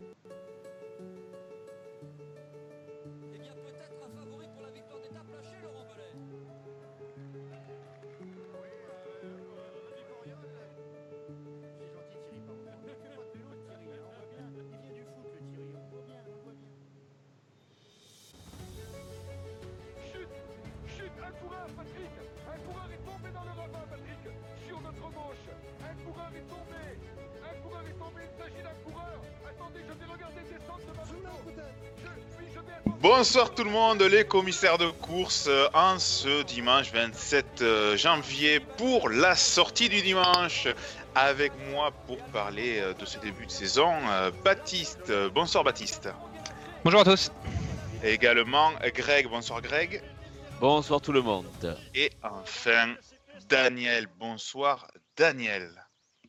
Eh Bonsoir tout le monde, les commissaires de course euh, en ce dimanche 27 euh, janvier pour la sortie du dimanche. Avec moi pour parler euh, de ce début de saison, Baptiste. Bonsoir Baptiste. Bonjour à tous. Et également Greg. Bonsoir Greg. Bonsoir tout le monde. Et enfin Daniel. Bonsoir Daniel.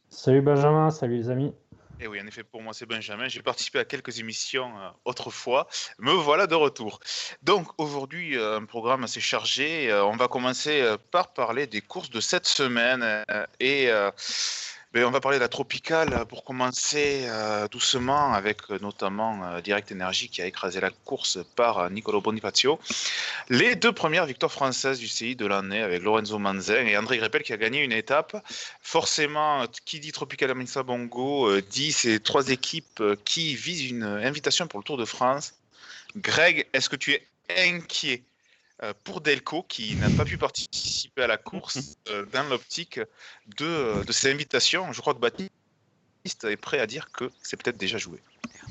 Salut Benjamin, salut les amis. Et oui, en effet, pour moi, c'est Benjamin. J'ai participé à quelques émissions euh, autrefois. Me voilà de retour. Donc, aujourd'hui, euh, un programme assez chargé. Euh, on va commencer par parler des courses de cette semaine. et ben, on va parler de la tropicale pour commencer euh, doucement avec euh, notamment euh, Direct Energy qui a écrasé la course par euh, Nicolo Bonifacio. Les deux premières victoires françaises du CI de l'année avec Lorenzo Manzin et André Greppel qui a gagné une étape forcément, qui dit Tropical Amisa Bongo dit ces trois équipes qui visent une invitation pour le Tour de France. Greg, est-ce que tu es inquiet? Pour Delco qui n'a pas pu participer à la course euh, dans l'optique de, de ces invitations Je crois que Baptiste est prêt à dire que c'est peut-être déjà joué.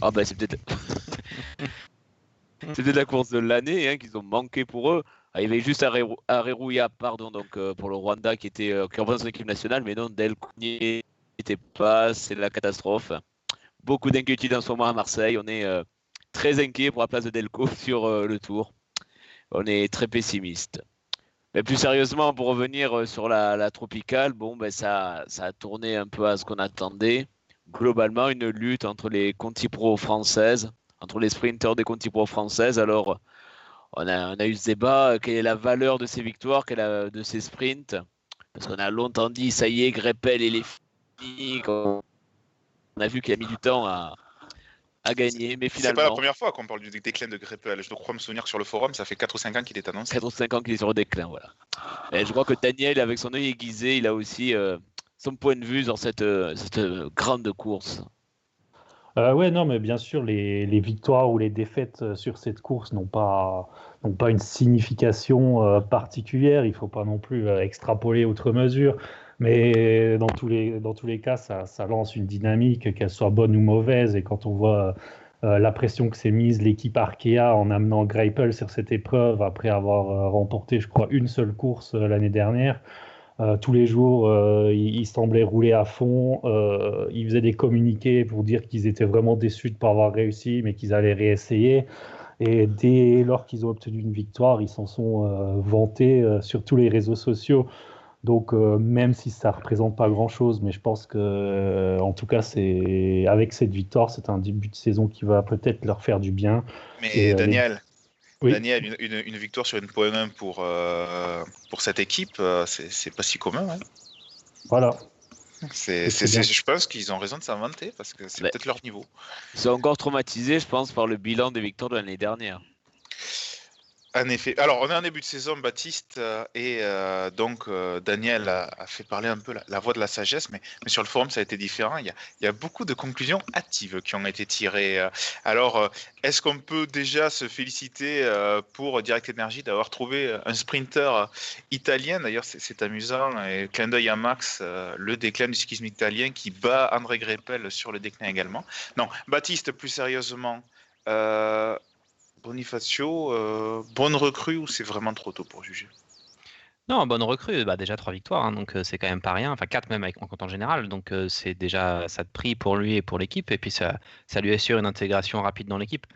Ah bah c'est peut-être c'était la course de l'année hein, qu'ils ont manqué pour eux. Ah, il y avait juste Areruya, pardon, donc euh, pour le Rwanda qui était euh, qui représente son équipe nationale, mais non, Delco n'y était pas, c'est la catastrophe. Beaucoup d'inquiétudes en ce moment à Marseille. On est euh, très inquiet pour la place de Delco sur euh, le Tour. On est très pessimiste. Mais plus sérieusement, pour revenir euh, sur la, la tropicale, bon, ben ça, ça a tourné un peu à ce qu'on attendait. Globalement, une lutte entre les Conti Pro françaises, entre les sprinteurs des Conti Pro françaises. Alors, on a, eu ce débat, euh, quelle est la valeur de ces victoires, de ces sprints? Parce qu'on a longtemps dit, ça y est, Greppel et les filles. On a vu qu'il a mis du temps à, à gagner, mais C'est pas la finalement, première fois qu'on parle du déclin de Greppel. Je crois me souvenir que sur le forum, ça fait 4 ou 5 ans qu'il est annoncé. 4 ou 5 ans qu'il est sur le déclin. Voilà. Et je crois que Daniel, avec son œil aiguisé, il a aussi euh, son point de vue sur cette, euh, cette euh, grande course. Euh, ouais, non, mais bien sûr, les, les victoires ou les défaites sur cette course n'ont pas, n'ont pas une signification euh, particulière. Il ne faut pas non plus euh, extrapoler outre mesure. Mais dans tous les, dans tous les cas, ça, ça lance une dynamique, qu'elle soit bonne ou mauvaise. Et quand on voit euh, la pression que s'est mise l'équipe Arkea en amenant Greipel sur cette épreuve après avoir euh, remporté, je crois, une seule course euh, l'année dernière, tous les jours, ils, ils semblaient rouler à fond. Ils faisaient des communiqués pour dire qu'ils étaient vraiment déçus de ne pas avoir réussi, mais qu'ils allaient réessayer. Et dès lors qu'ils ont obtenu une victoire, ils s'en sont vantés sur tous les réseaux sociaux. Donc, euh, même si ça ne représente pas grand-chose, mais je pense que, euh, en tout cas, c'est avec cette victoire, c'est un début de saison qui va peut-être leur faire du bien. Mais Et, euh, Daniel, Oui. Daniel une, une- une victoire sur une 1 pour, euh, pour cette équipe, euh, c'est pas si commun. hein. Voilà. C'est- je pense qu'ils ont raison de s'inventer parce que c'est peut-être leur niveau. Ils sont encore traumatisés, je pense, par le bilan des victoires de l'année dernière. En effet. Alors, on est en début de saison, Baptiste, euh, et euh, donc euh, Daniel a, fait parler un peu la, voix de la sagesse, mais, sur le forum, ça a été différent. Il y a, beaucoup de conclusions hâtives qui ont été tirées. Alors, est-ce qu'on peut déjà se féliciter pour Direct Energy d'avoir trouvé un sprinter italien? D'ailleurs, c'est amusant. Et clin d'œil à Max, le déclin du cyclisme italien qui bat André Greppel sur le déclin également. Non, Baptiste, plus sérieusement. Bonifacio, euh, bonne recrue ou c'est vraiment trop tôt pour juger? Non, bonne recrue, bah déjà trois victoires, hein, donc euh, c'est quand même pas rien. Enfin quatre même avec, en compte en général, donc euh, c'est déjà ça de prix pour lui et pour l'équipe, et puis ça, ça lui assure une intégration rapide dans l'équipe.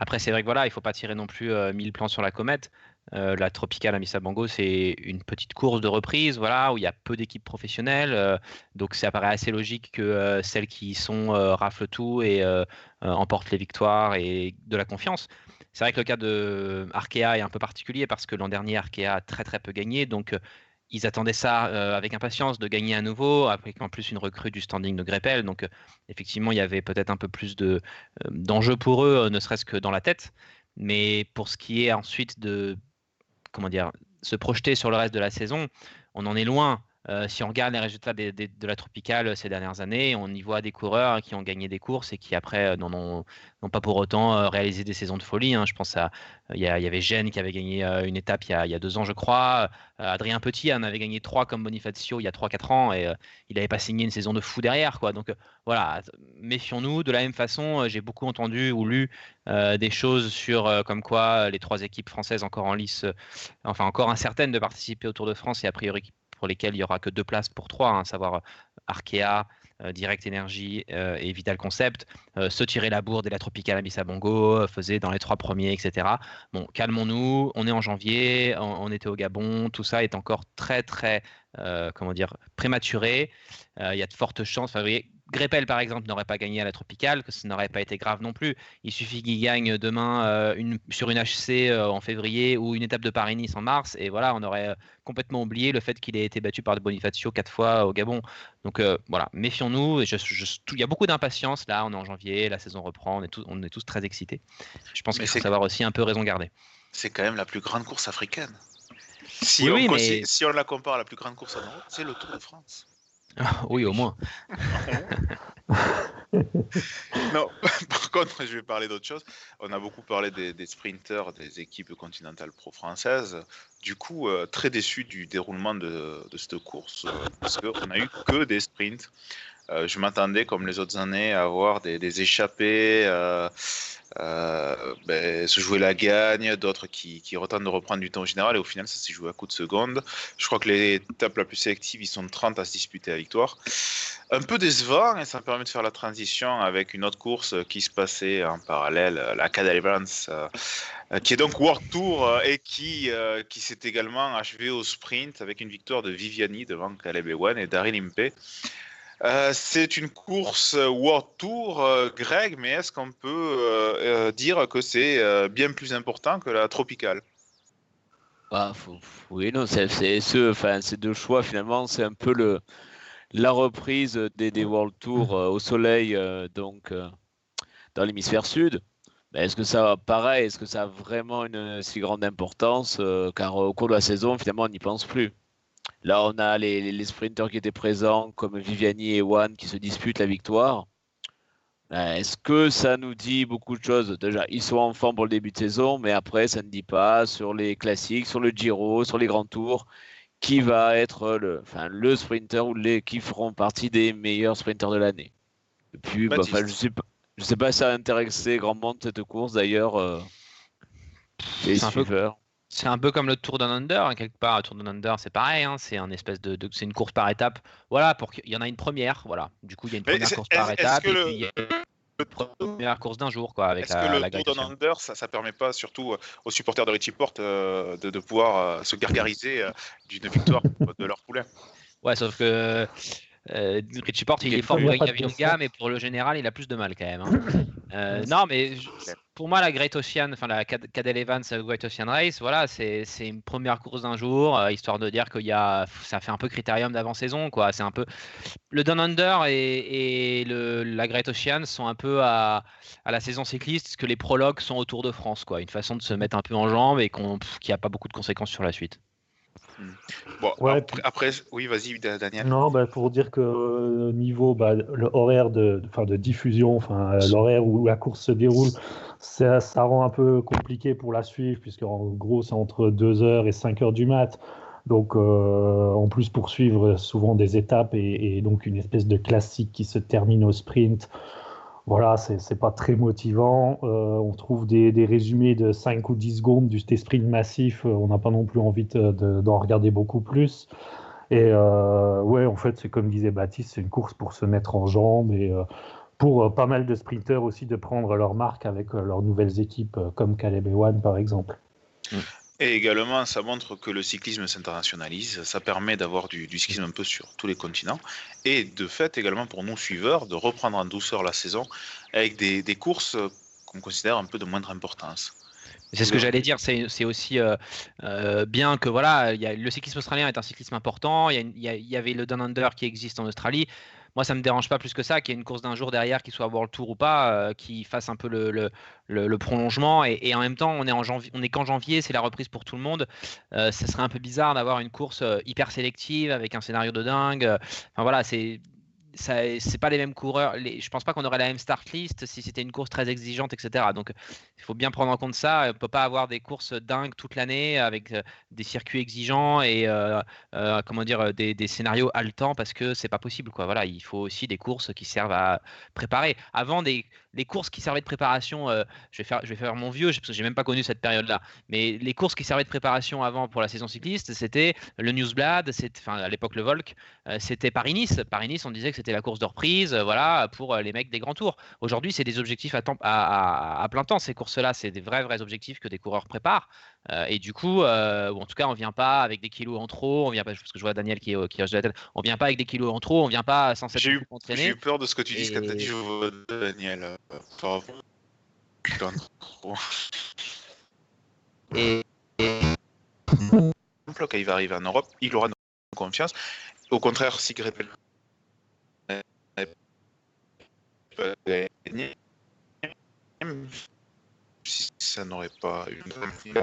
Après c'est vrai que voilà, il faut pas tirer non plus euh, 1000 plans sur la comète. La Tropicale à Missabango, c'est une petite course de reprise, voilà, où il y a peu d'équipes professionnelles, donc ça paraît assez logique que celles qui y sont raflent tout et emportent les victoires et de la confiance. C'est vrai que le cas de Arkea est un peu particulier parce que l'an dernier, Arkea a très très peu gagné. Donc, euh, ils attendaient ça euh, avec impatience de gagner à nouveau, avec en plus une recrue du standing de Greppel. Donc, euh, effectivement, il y avait peut-être un peu plus de, euh, d'enjeux pour eux, ne serait-ce que dans la tête. Mais pour ce qui est ensuite de comment dire, se projeter sur le reste de la saison, on en est loin. Euh, si on regarde les résultats de la tropicale ces dernières années, on y voit des coureurs qui ont gagné des courses et qui après euh, n'ont pas pour autant euh, réalisé des saisons de folie. Hein. Je pense à il y, avait Gênes qui avait gagné une étape il y, a, deux ans, je crois. Adrien Petit en avait gagné trois comme Bonifacio il y a trois quatre ans et il n'avait pas signé une saison de fou derrière. Quoi. Donc voilà, méfions-nous. De la même façon, j'ai beaucoup entendu ou lu des choses sur comme quoi les trois équipes françaises encore en lice, enfin encore incertaines de participer au Tour de France et a priori pour lesquels il n'y aura que deux places pour trois, à hein, savoir euh, Arkea, euh, Direct Energy euh, et Vital Concept, se tirer la bourde et la Tropicale à Bongo, faisait dans les trois premiers, etc. Bon, calmons-nous, on est en janvier, on, était au Gabon, tout ça est encore très, très, comment dire, prématuré. Il y a de fortes chances. Vous voyez, Greppel, par exemple, n'aurait pas gagné à la Tropicale, que ce n'aurait pas été grave non plus. Il suffit qu'il gagne demain euh, une, sur une HC euh, en février ou une étape de Paris-Nice en mars, et voilà, on aurait euh, complètement oublié le fait qu'il ait été battu par Bonifacio quatre fois au Gabon. Donc voilà, méfions-nous. Il y a beaucoup d'impatience là, on est en janvier, la saison reprend, on est, on est tous très excités. Je pense qu'il faut savoir aussi un peu raison garder. C'est quand même la plus grande course africaine. Si, on, si on la compare à la plus grande course en Europe, c'est le Tour de France. oui, au moins. non, par contre, je vais parler d'autre chose. On a beaucoup parlé des, sprinters des équipes continentales pro-françaises. Du coup, euh, très déçu du déroulement de, cette course, euh, parce qu'on n'a eu que des sprints. Euh, je m'attendais, comme les autres années, à avoir des, des échappées, euh, ben, se jouer la gagne, d'autres qui, qui retentent de reprendre du temps au général, et au final, ça s'est joué à coup de seconde. Je crois que les étapes la plus sélectives, ils sont 30 à se disputer la victoire. Un peu décevant, et ça me permet de faire la transition avec une autre course qui se passait en parallèle, la Cadel euh, qui est donc World Tour euh, et qui, s'est également achevé au sprint avec une victoire de Viviani devant Caleb Ewan et Daryl Impey. Euh, c'est une course World Tour, euh, Greg, mais est-ce qu'on peut euh, dire que c'est bien plus important que la tropicale? Bah, Oui, non, ce, enfin, ces deux choix finalement, c'est un peu le, la reprise des, des World Tour au soleil, donc dans l'hémisphère sud. Est-ce que ça, pareil, est-ce que ça a vraiment une si grande importance Car au cours de la saison, finalement, on n'y pense plus? Là, on a les, sprinters qui étaient présents, comme Viviani et One, qui se disputent la victoire. Euh, est-ce que ça nous dit beaucoup de choses? Déjà, ils sont en forme pour le début de saison, mais après, ça ne dit pas sur les classiques, sur le Giro, sur les grands tours, qui va être le, enfin, le sprinter ou les qui feront partie des meilleurs sprinters de l'année. Et puis, bah, je ne sais, pas, je sais pas si ça a intéressé grand monde cette course d'ailleurs. Euh, les suiveurs. C'est un peu comme le Tour d'un Under, hein, quelque part. Le Tour d'un Under, c'est pareil. Hein, c'est un espèce de, c'est une course par étape. Voilà, pour qu'il y en a une première. Voilà. Du coup, il y a une première course par étape et puis il y a une première course d'un jour, quoi. Avec Est-ce que le Tour d'un Under, ça, ça permet pas surtout euh, aux supporters de Richie Porte euh, de, de, pouvoir euh, se gargariser d'une victoire de leur poulet? Ouais, sauf que euh, Richie Porte, il, est fort pour Vinga, mais pour le général, il a plus de mal quand même. Hein. Euh, non, mais pour moi, la Great Ocean, enfin la Cadel Evans Great Ocean Race, voilà, c'est une première course d'un jour, euh, histoire de dire qu'il y a, ça fait un peu critérium d'avant-saison, quoi. C'est un peu le Down Under et, le, la Great Ocean sont un peu à, à la saison cycliste, que les prologues sont autour de France, quoi. Une façon de se mettre un peu en jambes et qu'on, qui a pas beaucoup de conséquences sur la suite. Hmm. Bon, après, oui, vas-y, Daniel. Non, bah, pour dire que euh, niveau bah, l'horaire de, de diffusion, enfin euh, l'horaire où la course se déroule, ça, ça, rend un peu compliqué pour la suivre, puisque en gros c'est entre 2h et 5h du mat. Donc euh, en plus pour suivre souvent des étapes et, et, donc une espèce de classique qui se termine au sprint voilà, c'est pas très motivant. Euh, on trouve des, résumés de 5 ou 10 secondes du sprint massif. Euh, on n'a pas non plus envie d'en regarder beaucoup plus. Et euh, ouais, en fait, c'est comme disait Baptiste, c'est une course pour se mettre en jambes et pour pas mal de sprinteurs aussi de prendre leur marque avec leurs nouvelles équipes, comme Caleb Ewan par exemple. Et également, ça montre que le cyclisme s'internationalise, ça permet d'avoir du, cyclisme un peu sur tous les continents, et de fait également pour nous suiveurs de reprendre en douceur la saison avec des, courses qu'on considère un peu de moindre importance. C'est ce que j'allais dire. C'est aussi euh, euh, bien que voilà, il y a, le cyclisme australien est un cyclisme important. Y, y il y avait le Down Under qui existe en Australie. Moi, ça me dérange pas plus que ça qu'il y ait une course d'un jour derrière, qui soit World Tour ou pas, euh, qui fasse un peu le, prolongement. Et, en même temps, on est qu'en janvier, c'est la reprise pour tout le monde. Euh, ça serait un peu bizarre d'avoir une course euh, hyper sélective avec un scénario de dingue. Enfin voilà, c'est c'est pas les mêmes coureurs. Les, je pense pas qu'on aurait la même start list si c'était une course très exigeante, etc. Donc, il faut bien prendre en compte ça. On peut pas avoir des courses dingues toute l'année avec euh, des circuits exigeants et euh, euh, comment dire des, scénarios haletants parce que c'est pas possible. Voilà, il faut aussi des courses qui servent à préparer. Avant des les courses qui servaient de préparation, euh, je vais faire mon vieux parce que j'ai même pas connu cette période-là. Mais les courses qui servaient de préparation avant pour la saison cycliste, c'était le Newsblad, enfin à l'époque le Volk, euh, c'était Paris-Nice. Paris-Nice, on disait que c'était la course de reprise, euh, voilà, pour les mecs des grands tours. Aujourd'hui, c'est des objectifs à, à- à plein temps. Ces courses-là, c'est des vrais, vrais objectifs que des coureurs préparent. Euh, et du coup, euh, ou en tout cas, on vient pas avec des kilos en trop. On vient pas, parce que je vois Daniel qui, qui hoche de la tête. On vient pas avec des kilos en trop. On vient pas sans s'être J'ai eu, peur de ce que tu dis, ce que t'as Et- dit, Daniel. euh, trop. Et, et- quand il va arriver en Europe, il aura notre confiance. Au contraire, si Greppel ça n'aurait pas une,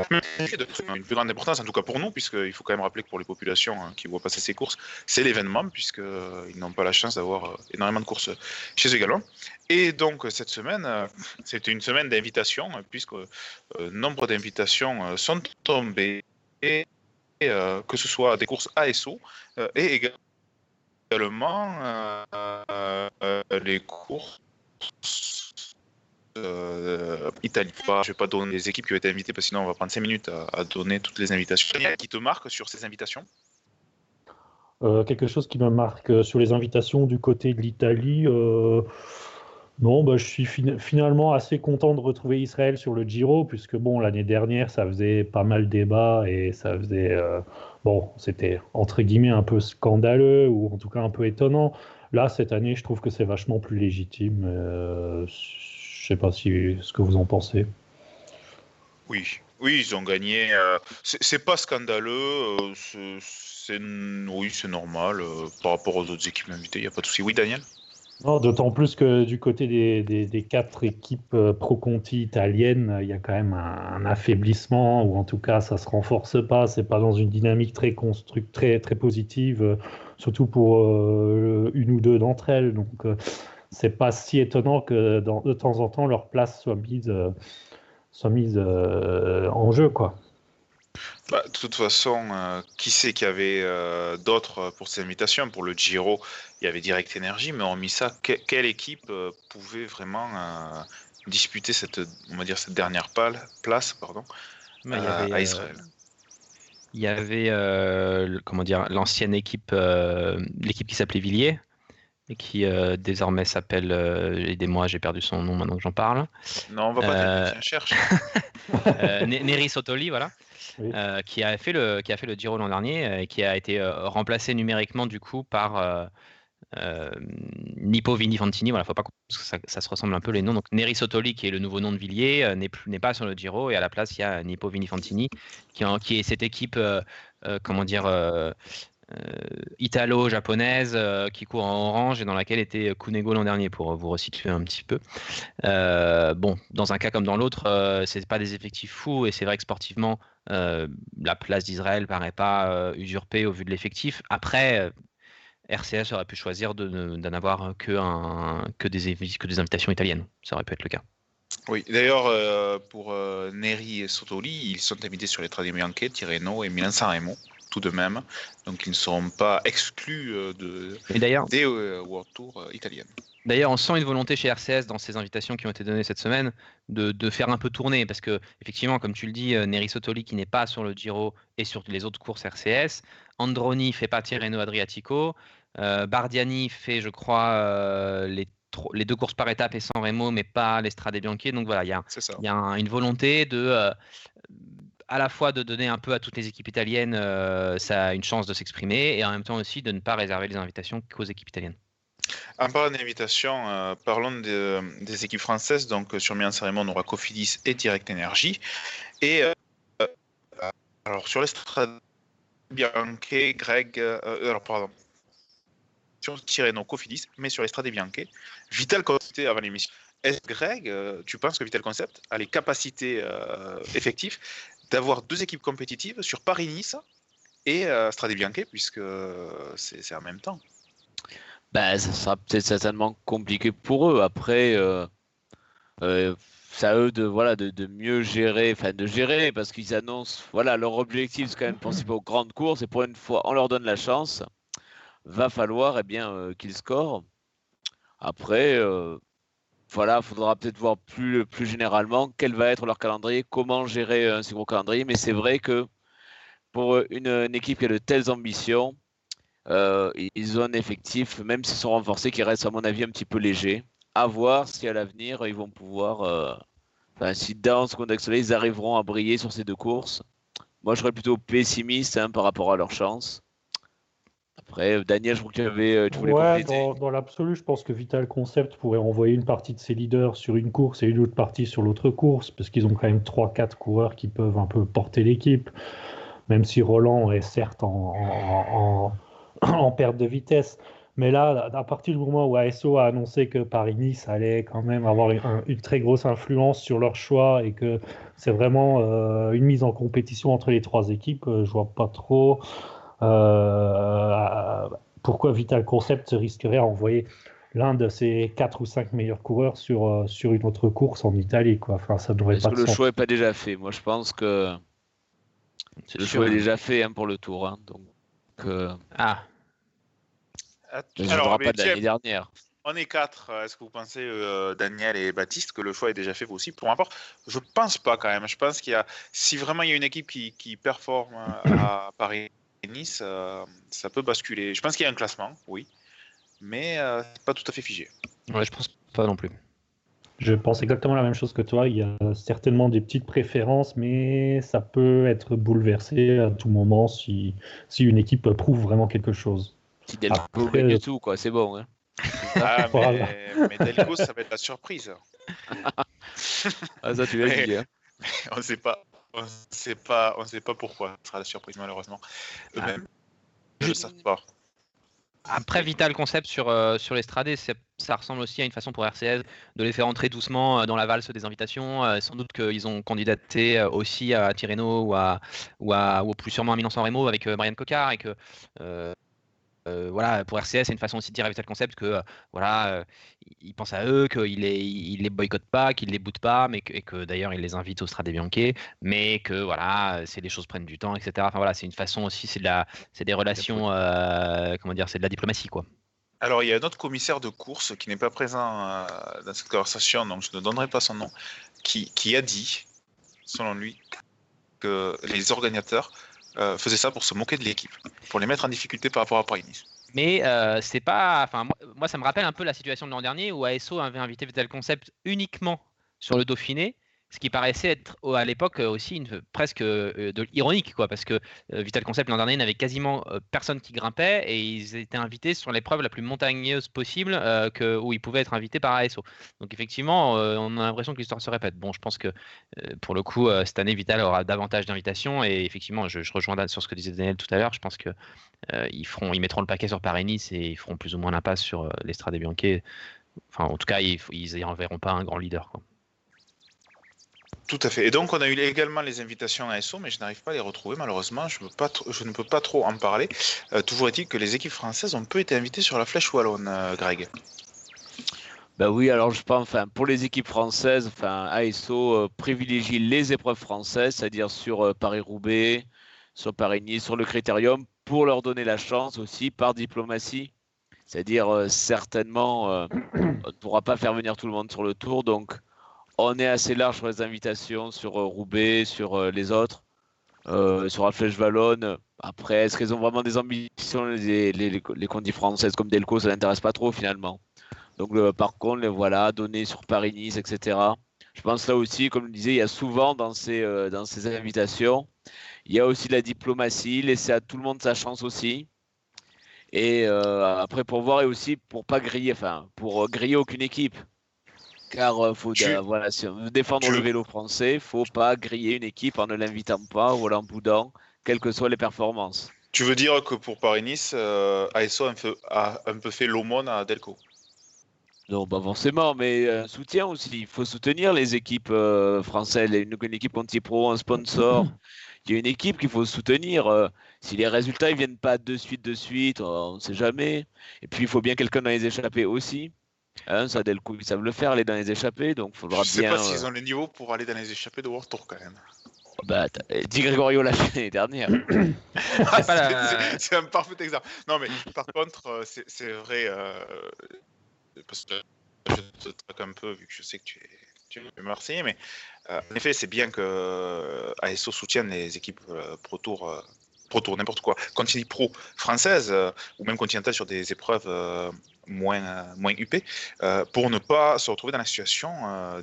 une plus grande importance, en tout cas pour nous, puisqu'il faut quand même rappeler que pour les populations hein, qui voient passer ces courses, c'est l'événement, puisqu'ils n'ont pas la chance d'avoir euh, énormément de courses chez eux également. Et donc, cette semaine, euh, c'était une semaine d'invitations, euh, puisque euh, nombre d'invitations euh, sont tombées, et, euh, que ce soit des courses ASO euh, et également euh, euh, les courses euh, Italie. Pas- Je ne vais pas donner les équipes qui ont été invitées parce que sinon on va prendre 5 minutes à, donner toutes les invitations. Qui te marque sur ces invitations? Euh, quelque chose qui me marque sur les invitations du côté de l'Italie. euh, non, bah, je suis fin- finalement assez content de retrouver Israël sur le Giro, puisque bon, l'année dernière, ça faisait pas mal débat et ça faisait. bon, c'était entre guillemets un peu scandaleux ou en tout cas un peu étonnant. Là, cette année, je trouve que c'est vachement plus légitime. Je sais pas si, ce que vous en pensez. Oui, oui, ils ont gagné. euh, c'est pas scandaleux. euh, c'est- oui, c'est normal euh, par rapport aux autres équipes invitées. Il n'y a pas de souci. Oui, Daniel? Non, d'autant plus que du côté des, des- des quatre équipes euh, pro-conti italiennes, il y a quand même un, un affaiblissement, ou en tout cas, ça se renforce pas. C'est pas dans une dynamique très constructive, très, très positive, surtout pour euh, une ou deux d'entre elles. Donc, euh, c'est pas si étonnant que dans- de temps en temps, leur place soit mise, euh, soit mise euh, en jeu, quoi. Bah, de toute façon, euh, qui sait qu'il y avait euh, d'autres pour ces invitations? Pour le Giro, il y avait Direct Energy, mais hormis ça, que- quelle équipe euh, pouvait vraiment euh, disputer cette, on va dire, cette dernière pal- place pardon, Bah, il y à- avait, à Israël? Il y avait euh, comment dire l'ancienne équipe, euh, l'équipe qui s'appelait Villiers qui euh, désormais s'appelle, euh, aidez-moi, j'ai perdu son nom maintenant que j'en parle, Non, on va pas Euh, tiens, cherche. euh, Neri Sotoli, voilà, Oui. euh, qui a fait le qui a fait le Giro l'an dernier euh, et qui a été euh, remplacé numériquement du coup par euh, euh, Nippo Vini Fantini. Voilà, faut pas parce que ça, ça se ressemble un peu les noms. Donc Neri Sotoli, qui est le nouveau nom de Villiers, euh, n'est plus- n'est pas sur le Giro et à la place il y a Nippo Vini Fantini, qui, est cette équipe, euh, euh, comment dire. Euh, italo-japonaise euh, qui court en orange et dans laquelle était Kunego l'an dernier pour vous resituer un petit peu. Euh, bon, dans un cas comme dans l'autre, c'est pas des effectifs fous et c'est vrai que sportivement, la place d'Israël paraît pas usurpée au vu de l'effectif. Après, RCS aurait pu choisir de ne- d'en avoir que, des, que des invitations italiennes. Ça aurait pu être le cas. Oui, d'ailleurs, pour Neri et Sotoli, ils sont invités sur les Tradi Bianche, Tirreno et Milan-San Remo, tout de même. Donc, ils ne seront pas exclus euh, de, des euh, World Tour euh, italiennes. D'ailleurs, on sent une volonté chez RCS dans ces invitations qui ont été données cette semaine de, de faire un peu tourner parce que effectivement, comme tu le dis, Neri Sotoli qui n'est pas sur le Giro et sur les autres courses RCS, Androni fait pas Tirreno Adriatico, euh, Bardiani fait, je crois, euh, les, deux courses par étape et sans Remo, mais pas l'Estrade Bianchi. Donc voilà, il y a, y un- une volonté de euh, à la fois de donner un peu à toutes les équipes italiennes euh, ça a une chance de s'exprimer et en même temps aussi de ne pas réserver les invitations qu'aux équipes italiennes. En parlant d'invitation, euh, parlons de- des équipes françaises. Donc, euh, sur Milan Sanremo, on aura Cofidis et Direct Energy. Et alors, sur l'estrade Bianche, Greg. alors, pardon. Sur Tirreno, Cofidis, mais sur l'estrade Bianche, Vital Concept avant l'émission. Est-ce, Greg, tu penses que Vital Concept a les capacités effectives d'avoir deux équipes compétitives sur Paris-Nice et euh, puisque euh, c'est en même temps Ben, ça sera peut-être certainement compliqué pour eux. Après, euh, euh, c'est à eux de, voilà, de, mieux gérer, enfin de gérer, parce qu'ils annoncent, voilà, leur objectif, c'est quand même participer aux grandes courses, et pour une fois, on leur donne la chance. Va falloir eh bien, qu'ils scorent. Après, voilà, il faudra peut-être voir plus, plus généralement quel va être leur calendrier, comment gérer un si gros calendrier. Mais c'est vrai que pour une, une équipe qui a de telles ambitions, euh, ils ont un effectif, même s'ils sont renforcés, qui reste à mon avis un petit peu léger. À voir si à l'avenir ils vont pouvoir, euh, enfin, si dans ce contexte-là, ils arriveront à briller sur ces deux courses. Moi, je serais plutôt pessimiste hein, par rapport à leur chance. Après, Daniel, je crois que tu, avais, euh, tu voulais Ouais, dans, dans l'absolu, je pense que Vital Concept pourrait envoyer une partie de ses leaders sur une course et une autre partie sur l'autre course, parce qu'ils ont quand même 3-4 coureurs qui peuvent un peu porter l'équipe, même si Roland est certes en, en- en- en perte de vitesse. Mais là, à partir du moment où ASO a annoncé que Paris-Nice allait quand même avoir une, un- une très grosse influence sur leur choix et que c'est vraiment euh, une mise en compétition entre les trois équipes, euh, je vois pas trop euh, pourquoi Vital Concept risquerait à envoyer l'un de ses quatre ou cinq meilleurs coureurs sur, euh, sur une autre course en Italie. Quoi. Enfin, ça Est-ce pas que de le sens. choix n'est pas déjà fait? Moi, je pense que C'est le sûr, choix est déjà fait hein, pour le tour. hein. Donc, euh, Ah, je ne Alors, pas mais de l'année dernière. on est quatre. Est-ce que vous pensez, euh, Daniel et Baptiste, que le choix est déjà fait vous aussi? Pour ma part, je pense pas quand même. Je pense qu'il y a, si vraiment il y a une équipe qui, qui performe euh, à Paris Nice, euh, ça peut basculer. Je pense qu'il y a un classement, oui, mais euh, pas tout à fait figé. ouais, je pense pas non plus. Je pense exactement la même chose que toi. Il y a certainement des petites préférences, mais ça peut être bouleversé à tout moment si, si une équipe prouve vraiment quelque chose. Si Delco Après, gagne euh, tout, quoi, c'est bon. hein. Ah, mais Delco, ça va être la surprise. Ah, ça, tu l'as dit. hein. On ne sait pas. On sait pas, on sait pas pourquoi ce sera la surprise malheureusement. Eux-mêmes, je ne sais pas. Après, Vital Concept sur, euh, sur l'Estradé, c'est- ça ressemble aussi à une façon pour RCS de les faire entrer doucement euh, dans la valse des invitations. Euh, sans doute qu'ils ont candidaté aussi à Tirreno ou, à, ou, à, ou plus sûrement à Milan-San Remo avec Marianne Cocard et que euh, euh, voilà, pour RCS, c'est une façon aussi de dire à Vital Concept que euh, voilà, euh, il pense à eux, qu'il les, il les boycotte pas, qu'il les boot pas, mais que, et que d'ailleurs il les invite au Strade Bianche, mais que voilà, c'est les choses prennent du temps, etc. Enfin voilà, c'est une façon aussi, c'est de la, c'est des relations, euh, comment dire, c'est de la diplomatie quoi. Alors, il y a un autre commissaire de course qui n'est pas présent dans cette conversation, donc je ne donnerai pas son nom, qui, qui a dit, selon lui, que les organisateurs euh, faisaient ça pour se moquer de l'équipe, pour les mettre en difficulté par rapport à Paris-Nice. Mais euh, c'est pas. Enfin, moi, moi, ça me rappelle un peu la situation de l'an dernier où ASO avait invité Vital Concept uniquement sur le Dauphiné, ce qui paraissait être à l'époque euh, aussi une, presque euh, de, ironique, quoi, parce que euh, Vital Concept l'an dernier n'avait quasiment personne qui grimpait et ils étaient invités sur l'épreuve la plus montagneuse possible que, où ils pouvaient être invités par ASO. Donc effectivement, on a l'impression que l'histoire se répète. Bon, je pense que pour le coup, cette année, Vital aura davantage d'invitations et effectivement, je, je rejoins sur ce que disait Daniel tout à l'heure. Je pense que ils, feront, ils mettront le paquet sur Paris-Nice et ils feront plus ou moins l'impasse sur l'Estrade Bianche. Enfin, en tout cas, ils ils enverront pas un grand leader. Tout à fait. Et donc, on a eu également les invitations à SO, mais je n'arrive pas à les retrouver, malheureusement. Je, ne peux pas trop en parler. Euh, toujours est-il que les équipes françaises ont peu été invitées sur la flèche wallonne, euh, Greg. Bah oui, alors je pense, enfin, pour les équipes françaises, enfin, ASO euh, privilégie les épreuves françaises, c'est-à-dire sur euh, Paris-Roubaix, sur Paris-Nice, sur le Critérium, pour leur donner la chance aussi par diplomatie. C'est-à-dire euh, certainement, on ne pourra pas faire venir tout le monde sur le tour, donc on est assez large sur les invitations, sur euh, Roubaix, sur euh, les autres, euh, sur la Flèche. Après, est-ce qu'elles ont vraiment des ambitions, les, les, condies françaises comme Delco, ça n'intéresse pas trop finalement. Donc, par contre, les voilà, donner sur Paris-Nice, etc. Je pense là aussi, comme je disais, il y a souvent dans ces, invitations, il y a aussi la diplomatie, laisser à tout le monde sa chance aussi. Et après, pour voir et aussi pour pas griller, enfin, pour griller aucune équipe. Car euh, faut, Tu- euh, voilà, si on veut défendre tu- le vélo français, faut pas griller une équipe en ne l'invitant pas ou en boudant, quelles que soient les performances. Tu veux dire que pour Paris-Nice, euh, ASO a un peu, fait l'aumône à Delco? Non, pas forcément, mais un soutien aussi. Il faut soutenir les équipes euh, françaises, une, une équipe anti-pro, un sponsor. Il y a une équipe qu'il faut soutenir. euh, si les résultats ne viennent pas de suite, de suite, on ne sait jamais. Et puis, il faut bien quelqu'un dans les échappées aussi. Hein, ça, Delco, ils savent le faire, aller dans les échappées. Donc, il faudra Je sais bien. pas euh, s'ils ont le niveau pour aller dans les échappées de World Tour quand même. bah, t'as- Di Gregorio l'année dernière. La- C'est- un parfait exemple. Non, mais par contre, euh, c'est vrai. euh, parce que je te traque un peu, vu que je sais que tu es, tu es Marseillais, mais euh, en effet, c'est bien que euh, ASO soutienne les équipes euh, Pro Tour. Pro n'importe quoi, Contini Pro française euh, ou même continentale sur des épreuves euh, moins, euh, moins UP, euh, pour ne pas se retrouver dans la situation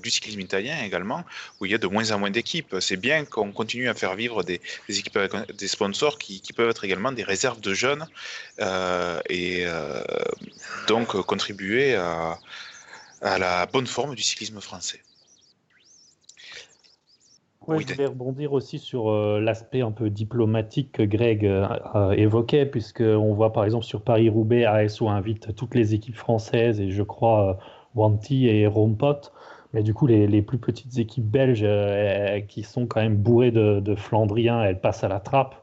du cyclisme italien également, où il y a de moins en moins d'équipes. C'est bien qu'on continue à faire vivre des, des équipes des sponsors qui, qui peuvent être également des réserves de jeunes et donc contribuer à la bonne forme du cyclisme français. Oui, je voulais rebondir aussi sur euh, l'aspect un peu diplomatique que Greg euh, euh, évoquait, puisqu'on voit par exemple sur Paris-Roubaix, ASO invite toutes les équipes françaises et je crois euh, Wanty et Rompot. Mais du coup, les, les plus petites équipes belges euh, qui sont quand même bourrées de, de Flandriens, elles passent à la trappe.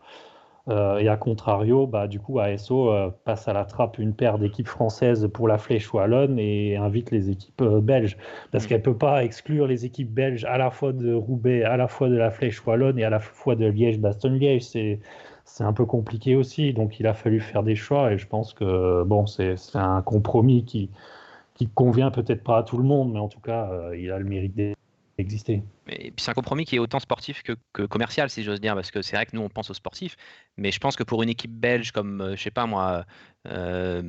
Euh, et à contrario, bah, du coup, ASO euh, passe à la trappe une paire d'équipes françaises pour la Flèche Wallonne et invite les équipes euh, belges. Parce Mm. qu'elle ne peut pas exclure les équipes belges à la fois de Roubaix, à la fois de la Flèche Wallonne et à la fois de Liège-Bastogne-Liège. C'est, c'est un peu compliqué aussi. Donc il a fallu faire des choix et je pense que bon, c'est, c'est un compromis qui, qui convient peut-être pas à tout le monde, mais en tout cas, il a le mérite d'exister. Et puis c'est un compromis qui est autant sportif que, commercial, si j'ose dire, parce que c'est vrai que nous on pense aux sportifs, mais je pense que pour une équipe belge comme, euh, je sais pas moi, euh,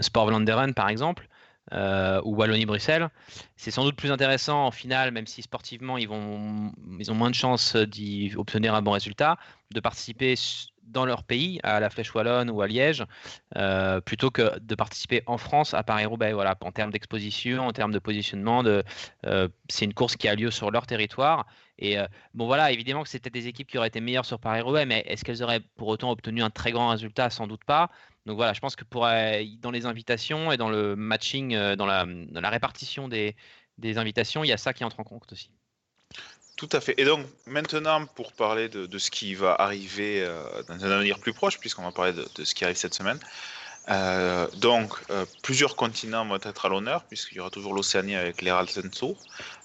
Sport Vlaanderen par exemple, euh, ou Wallonie-Bruxelles, c'est sans doute plus intéressant en finale, même si sportivement ils, vont, ils ont moins de chances d'y obtenir un bon résultat, de participer dans leur pays, à la Flèche Wallonne ou à Liège, euh, plutôt que de participer en France à Paris-Roubaix. Voilà, en termes d'exposition, en termes de positionnement, euh, c'est une course qui a lieu sur leur territoire. Et euh, bon, voilà, évidemment que c'était des équipes qui auraient été meilleures sur Paris-Roubaix, mais est-ce qu'elles auraient pour autant obtenu un très grand résultat? Sans doute pas. Donc voilà, je pense que dans les invitations et dans le matching, dans, la, répartition des invitations, il y a ça qui entre en compte aussi. Tout à fait. Et donc maintenant, pour parler de, ce qui va arriver euh, dans un avenir plus proche, puisqu'on va parler de, ce qui arrive cette semaine, euh, donc euh, plusieurs continents vont être à l'honneur, puisqu'il y aura toujours l'Océanie avec l'Herald Tour.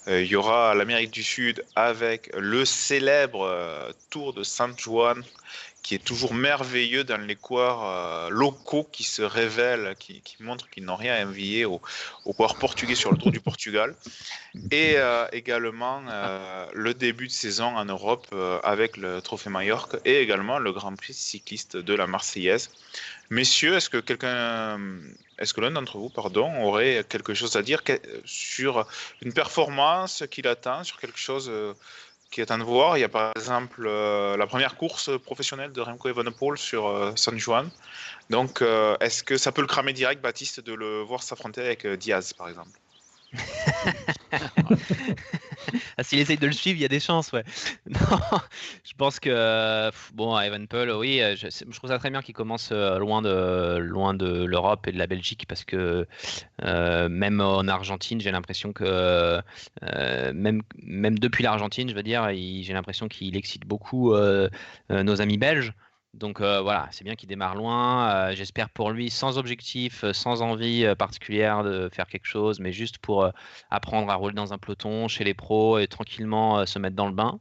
Il y aura l'Amérique du Sud avec le célèbre Tour de San Juan, qui est toujours merveilleux dans les coureurs euh, locaux qui se révèlent, qui, montrent qu'ils n'ont rien à envier aux, aux coureurs portugais sur le Tour du Portugal. Et euh, également euh, le début de saison en Europe avec le Trophée Majorque et également le Grand Prix cycliste de la Marseillaise. Messieurs, est-ce que quelqu'un, est-ce que l'un d'entre vous, pardon, aurait quelque chose à dire sur une performance qu'il attend, sur quelque chose qu'il attend de voir Il y a par exemple euh, la première course professionnelle de Remco Evenepoel sur euh, San Juan. Donc, euh, est-ce que ça peut le cramer direct, Baptiste, de le voir s'affronter avec Diaz, par exemple? Ah, S'il essaye de le suivre, il y a des chances, ouais. Non, je pense que euh, bon, Evan Paul, oui, euh, je, trouve ça très bien qu'il commence euh, loin de loin de l'Europe et de la Belgique parce que même en Argentine, j'ai l'impression que même même depuis l'Argentine, je veux dire, j'ai l'impression qu'il excite beaucoup nos amis belges. Donc euh, voilà, c'est bien qu'il démarre loin. euh, J'espère pour lui, sans objectif, euh, sans envie particulière de faire quelque chose, mais juste pour apprendre à rouler dans un peloton chez les pros et tranquillement se mettre dans le bain.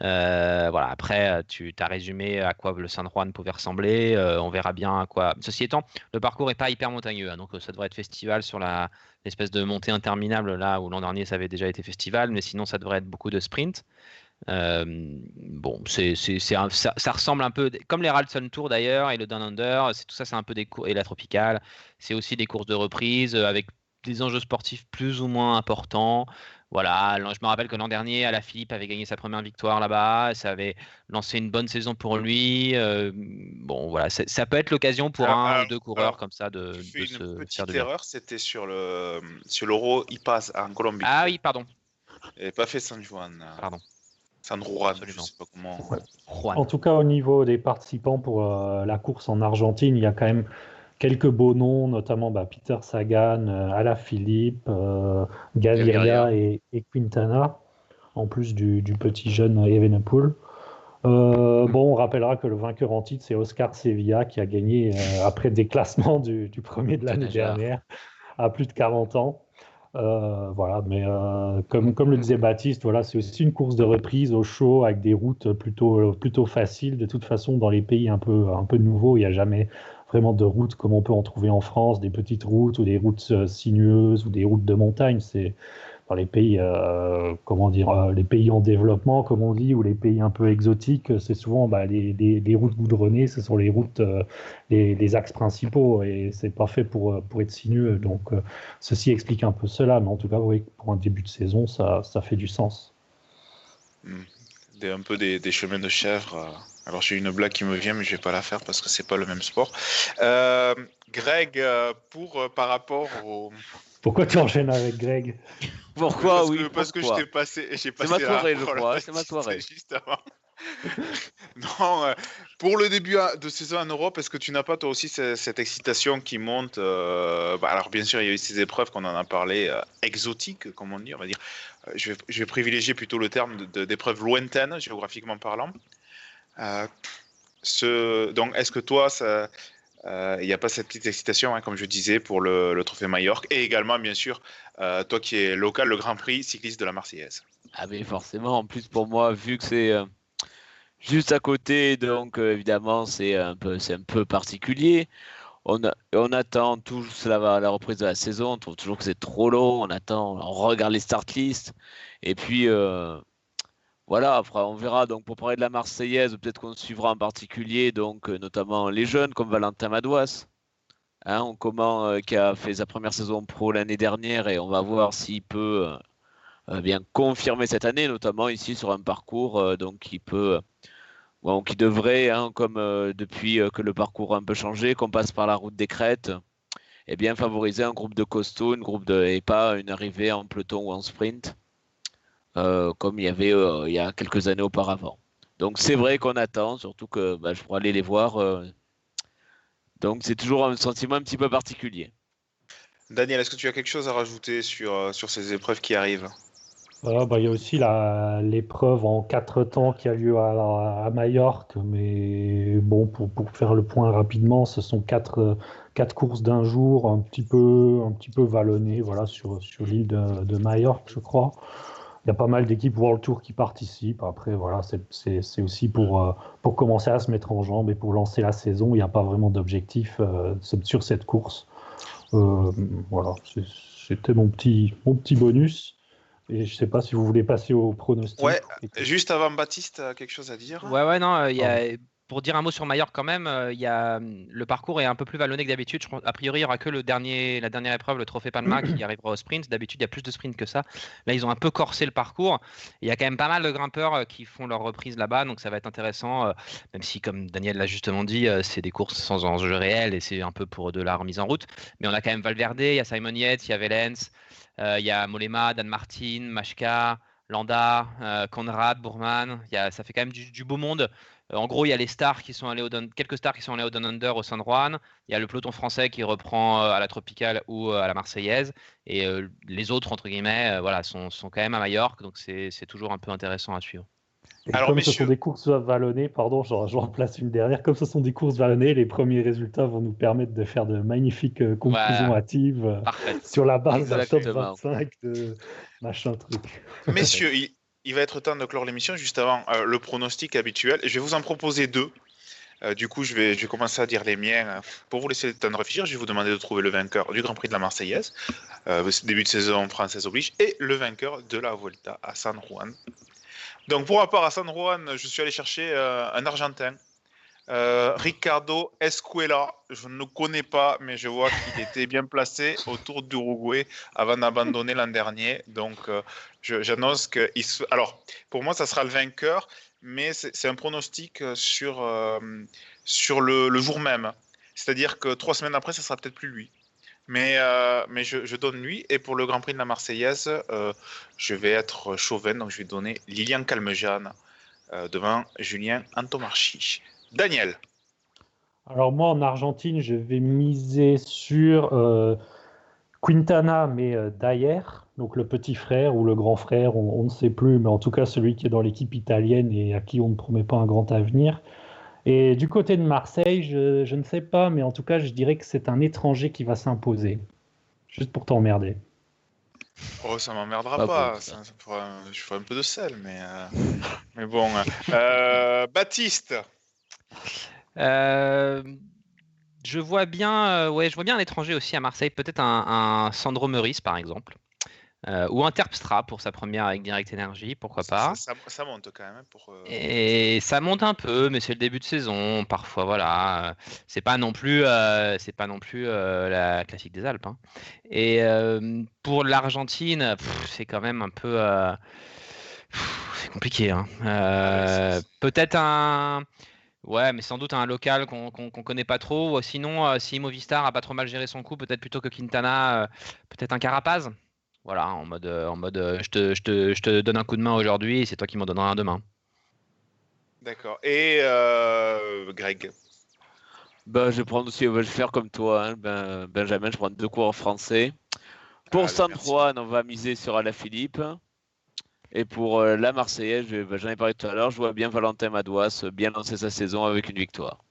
Voilà, après, tu as résumé à quoi le San Juan pouvait ressembler. on verra bien à quoi. Ceci étant, le parcours est pas hyper montagneux, hein, donc ça devrait être festival sur l'espèce de montée interminable là où l'an dernier ça avait déjà été festival, mais sinon ça devrait être beaucoup de sprint. Euh, bon, c'est, ça, ça ressemble un peu, comme les Ralston Tour d'ailleurs, et le Down Under, tout ça c'est un peu des cours, et la Tropicale, c'est aussi des courses de reprise euh, avec des enjeux sportifs plus ou moins importants. Voilà, je me rappelle que l'an dernier, Ala Philippe avait gagné sa première victoire là-bas. Ça avait lancé une bonne saison pour lui. Euh, bon, voilà, ça peut être l'occasion pour un ou deux coureurs comme ça de, de se faire de erreur, c'était sur le sur l'Euro passe en Colombie. Ah oui, pardon. Et pas fait San Juan. Pardon. San Juan, je sais pas comment. En tout cas, au niveau des participants pour euh, la course en Argentine, il y a quand même quelques beaux noms, notamment bah, Peter Sagan, euh, Ala Philippe, euh, Gaviria et, Quintana, en plus du, petit jeune Evenepoel. Euh, mm. bon, on rappellera que le vainqueur en titre, c'est Oscar Sevilla qui a gagné après des classements du, premier de l'année dernière à plus de 40 ans. Voilà, mais comme, comme le disait Baptiste, voilà, c'est aussi une course de reprise au chaud avec des routes plutôt, plutôt faciles. De toute façon, dans les pays un peu, un peu nouveaux, il n'y a jamais vraiment de routes comme on peut en trouver en France, des petites routes ou des routes euh, sinueuses ou des routes de montagne. C'est les pays, euh, comment dire, euh, les pays en développement, comme on dit, ou les pays un peu exotiques, c'est souvent bah, les, routes goudronnées, ce sont les routes, les, axes principaux, et c'est pas fait pour, être sinueux. Donc, ceci explique un peu cela, mais en tout cas, pour un début de saison, ça, fait du sens. Hmm. Des, un peu des, chemins de chèvre alors j'ai une blague qui me vient, mais je vais pas la faire parce que c'est pas le même sport. Euh, Greg, euh, pour euh, par rapport au. Pourquoi tu enchaînes avec Greg Pourquoi parce oui que, Parce que je t'ai passé, j'ai passé. C'est ma soirée, je crois. C'est ma soirée. Juste avant. non, pour le début de saison en Europe, est-ce que tu n'as pas toi aussi cette, excitation qui monte bah, Alors bien sûr, il y a eu ces épreuves qu'on en a parlé, exotiques, comme on dit, on va dire. Je vais, je, vais, privilégier plutôt le terme d'épreuves lointaines, géographiquement parlant. Euh, ce, donc, est-ce que toi, il n'y euh, a pas cette petite excitation, hein, comme je disais, pour le, trophée Majorque. Et également, bien sûr, euh, toi qui es local, le Grand Prix cycliste de la Marseillaise. Ah, mais forcément, en plus pour moi, vu que c'est juste à côté, donc évidemment, c'est un, peu, un peu particulier. On, on attend tout la, la reprise de la saison, on trouve toujours que c'est trop long, on attend, on regarde les start lists, et puis voilà, après on verra. Donc pour parler de la Marseillaise, peut-être qu'on suivra en particulier, donc euh, notamment les jeunes comme Valentin Madouas, hein, on comment, euh, qui a fait sa première saison pro l'année dernière et on va voir s'il peut euh, bien confirmer cette année, notamment ici sur un parcours donc qui peut, bon, qui devrait, hein, comme depuis que le parcours a un peu changé, qu'on passe par la route des crêtes, et bien favoriser un groupe de costauds, une groupe de et pas une arrivée en peloton ou en sprint. Euh, comme il y avait euh, il y a quelques années auparavant. Donc c'est vrai qu'on attend, surtout que bah, je pourrais aller les voir. Euh. donc c'est toujours un sentiment un petit peu particulier. Daniel, est-ce que tu as quelque chose à rajouter sur, sur ces épreuves qui arrivent? Bah, il y a aussi l'épreuve en quatre temps qui a lieu à, à Majorque, mais bon, pour, pour, faire le point rapidement, ce sont quatre, quatre courses d'un jour, un petit peu, un petit peu vallonnées, voilà, sur, sur l'île de, de Majorque, je crois y a pas mal d'équipes World Tour qui participent. Après, voilà, c'est aussi pour, euh, pour commencer à se mettre en jambes et pour lancer la saison. Il n'y a pas vraiment d'objectif euh, sur cette course. Euh, voilà, c'était mon petit, mon petit bonus. Et je ne sais pas si vous voulez passer au pronostic. Ouais, juste avant Baptiste, quelque chose à dire Ouais, ouais, non, il y a pour dire un mot sur Mallorca quand même, euh, y a, hum, le parcours est un peu plus vallonné que d'habitude. A priori, il n'y aura que le dernier, la dernière épreuve, le Trophée Palma, qui arrivera au sprint. D'habitude, il y a plus de sprint que ça. Là, ils ont un peu corsé le parcours. Il y a quand même pas mal de grimpeurs euh, qui font leur reprise là-bas, donc ça va être intéressant. Euh, même si, comme Daniel l'a justement dit, c'est des courses sans enjeu réel et c'est un peu pour de la remise en route. Mais on a quand même Valverde, il y a Simon Yates, il y a Velens, il y a Molema, Dan Martin, Machka. Landa, Conrad, Bourman, y a, ça fait quand même du beau monde. Euh, en gros, il y a les stars qui sont allés au quelques stars qui sont allés au Down Under au San Juan. Il y a le peloton français qui reprend euh, à la Tropicale ou euh, à la Marseillaise. Et les autres, entre guillemets, voilà, sont, sont, quand même à Majorque. Donc c'est toujours un peu intéressant à suivre. Alors, comme ce sont des courses vallonnées, pardon, je, remplace une dernière. Comme ce sont des courses vallonnées, les premiers résultats vont nous permettre de faire de magnifiques conclusions hâtives sur la base d'un top 25 de machin truc. Messieurs, il va être temps de clore l'émission juste avant euh, le pronostic habituel. Je vais vous en proposer deux. Euh, du coup, je vais, commencer à dire les miens. Pour vous laisser le temps de réfléchir, je vais vous demander de trouver le vainqueur du Grand Prix de la Marseillaise, euh, début de saison française oblige, et le vainqueur de la Vuelta à San Juan. Donc, pour rapport à San Juan, je suis allé chercher un Argentin, Euh, Ricardo Escuela, je ne le connais pas, mais je vois qu'il était bien placé autour d'Uruguay avant d'abandonner l'an dernier. Donc, euh, j'annonce que. il se- Alors, pour moi, ça sera le vainqueur, mais c'est un pronostic euh, sur, sur le, le jour même. C'est-à-dire que trois semaines après, ça sera peut-être plus lui. Mais, mais je, je donne lui. Et pour le Grand Prix de la Marseillaise, je vais être chauvin, donc je vais donner Lilian Calmejane devant Julien Antomarchi. Daniel. Alors moi, en Argentine, je vais miser sur euh, Quintana, mais euh, Dyer, donc le petit frère ou le grand frère, on, on ne sait plus, mais en tout cas celui qui est dans l'équipe italienne et à qui on ne promet pas un grand avenir. Et du côté de Marseille, je, je ne sais pas, mais en tout cas, je dirais que c'est un étranger qui va s'imposer. Juste pour t'emmerder. Oh, ça m'emmerdera Pas pas. bon, ça. ça- ça fera- je ferai un peu de sel, mais, euh, mais bon. Euh, Baptiste. Euh, je vois bien, euh, ouais, je vois bien un étranger aussi à Marseille, peut-être un, un Sandro Meurice par exemple, Euh, ou un Terpstra pour sa première avec Direct Energy, pourquoi pas. Ça, ça- ça monte quand même. hein, Pour, euh, Et ça monte un peu, mais c'est le début de saison. Parfois, voilà, c'est pas non plus, euh, c'est pas non plus la classique des Alpes. hein. Et pour l'Argentine, c'est quand même un peu, c'est compliqué. hein. Euh, Peut-être un, ouais, mais sans doute un local qu'on qu'on qu'on connaît pas trop. Ou Sinon, euh, si Movistar a pas trop mal géré son coup, peut-être plutôt que Quintana, euh, peut-être un Carapaz. Voilà, en mode, euh, en mode, euh, je te, je te, je te donne un coup de main aujourd'hui, et c'est toi qui m'en donneras un demain. D'accord. Et euh, Greg? Ben, je vais prendre aussi, je vais faire comme toi, hein, ben, Benjamin, je prends deux coureurs français. Pour Allez, San. Juan, on va miser sur Alaphilippe. Et pour euh, la Marseillaise, ben, j'en ai parlé tout à l'heure, je vois bien Valentin Madouas euh, bien lancer sa saison avec une victoire.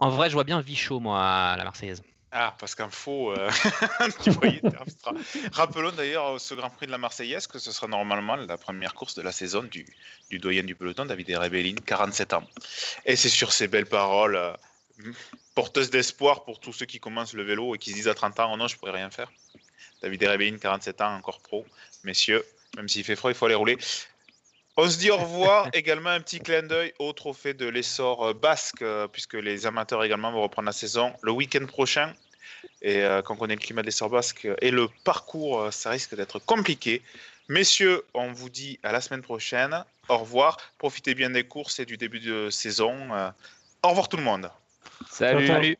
En vrai, je vois bien Vichot, moi, à la Marseillaise. Ah, parce qu'en faux, euh, tu voyais Terpstra. Rappelons d'ailleurs ce Grand Prix de la Marseillaise que ce sera normalement la première course de la saison du, du doyen du peloton, David Rebellin, 47 ans. Et c'est sur ces belles paroles euh, porteuses d'espoir pour tous ceux qui commencent le vélo et qui se disent à 30 ans, oh non, je pourrais rien faire. David Rebellin, 47 ans, encore pro. Messieurs, même s'il fait froid, il faut aller rouler. On se dit au revoir. également un petit clin d'œil au trophée de l'essor euh, basque, euh, puisque les amateurs également vont reprendre la saison le week-end prochain. Et euh, quand on connaît le climat de l'essor basque et le parcours, ça risque d'être compliqué. Messieurs, on vous dit à la semaine prochaine. Au revoir. Profitez bien des courses et du début de saison. Euh, Au revoir tout le monde. Salut